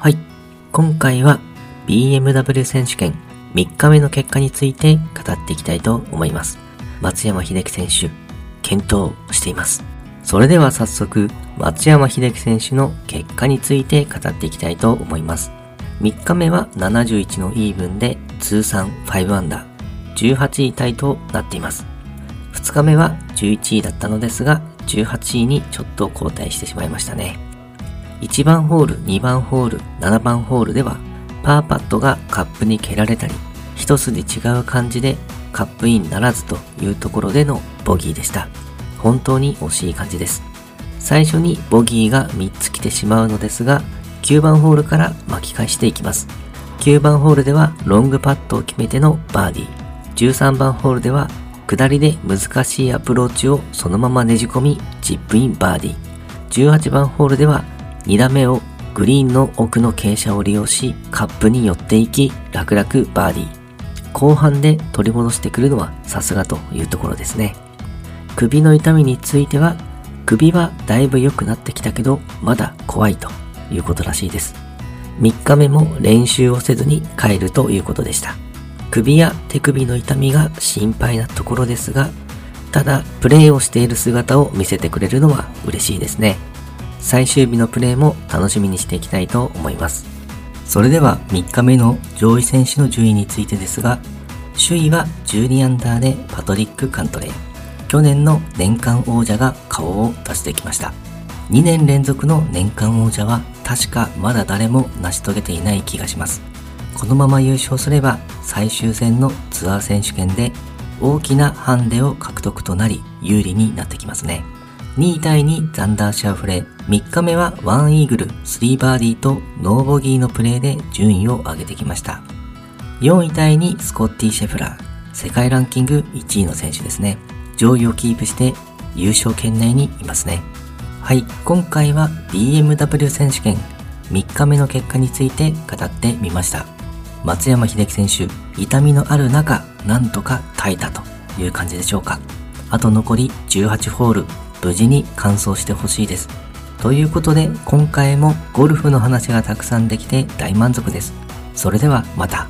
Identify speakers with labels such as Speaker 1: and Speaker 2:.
Speaker 1: はい。今回は BMW 選手権3日目の結果について語っていきたいと思います。松山秀樹選手、検討しています。それでは早速、松山秀樹選手の結果について語っていきたいと思います。3日目は71のイーブンで通算5アンダー、18位タイとなっています。2日目は11位だったのですが、18位にちょっと後退してしまいましたね。1番ホール、2番ホール、7番ホールでは、パーパットがカップに蹴られたり、一筋違う感じでカップインならずというところでのボギーでした。本当に惜しい感じです。最初にボギーが3つ来てしまうのですが、9番ホールから巻き返していきます。9番ホールではロングパットを決めてのバーディー。13番ホールでは下りで難しいアプローチをそのままねじ込み、チップインバーディー。18番ホールでは2打目をグリーンの奥の傾斜を利用し、カップに寄っていき、楽々バーディー。後半で取り戻してくるのはさすがというところですね。首の痛みについては、首はだいぶ良くなってきたけど、まだ怖いということらしいです。3日目も練習をせずに帰るということでした。首や手首の痛みが心配なところですが、ただ、プレーをしている姿を見せてくれるのは嬉しいですね。最終日のプレーも楽しみにしていきたいと思います。それでは3日目の上位選手の順位についてですが、首位は12アンダーでパトリック・カントレー。去年の年間王者が顔を出してきました。2年連続の年間王者は確かまだ誰も成し遂げていない気がします。このまま優勝すれば最終戦のツアー選手権で大きなハンデを獲得となり有利になってきますね。2位タイにザンダー・シャウフレ3日目は1イーグル、3バーディーとノーボギーのプレーで順位を上げてきました。4位タイにスコッティ・シェフラー、世界ランキング1位の選手ですね。上位をキープして優勝圏内にいますね。はい、今回は BMW 選手権3日目の結果について語ってみました。松山秀樹選手、痛みのある中、なんとか耐えたという感じでしょうか。あと残り18ホール、無事に完走してほしいです。ということで、今回もゴルフの話がたくさんできて大満足です。それではまた。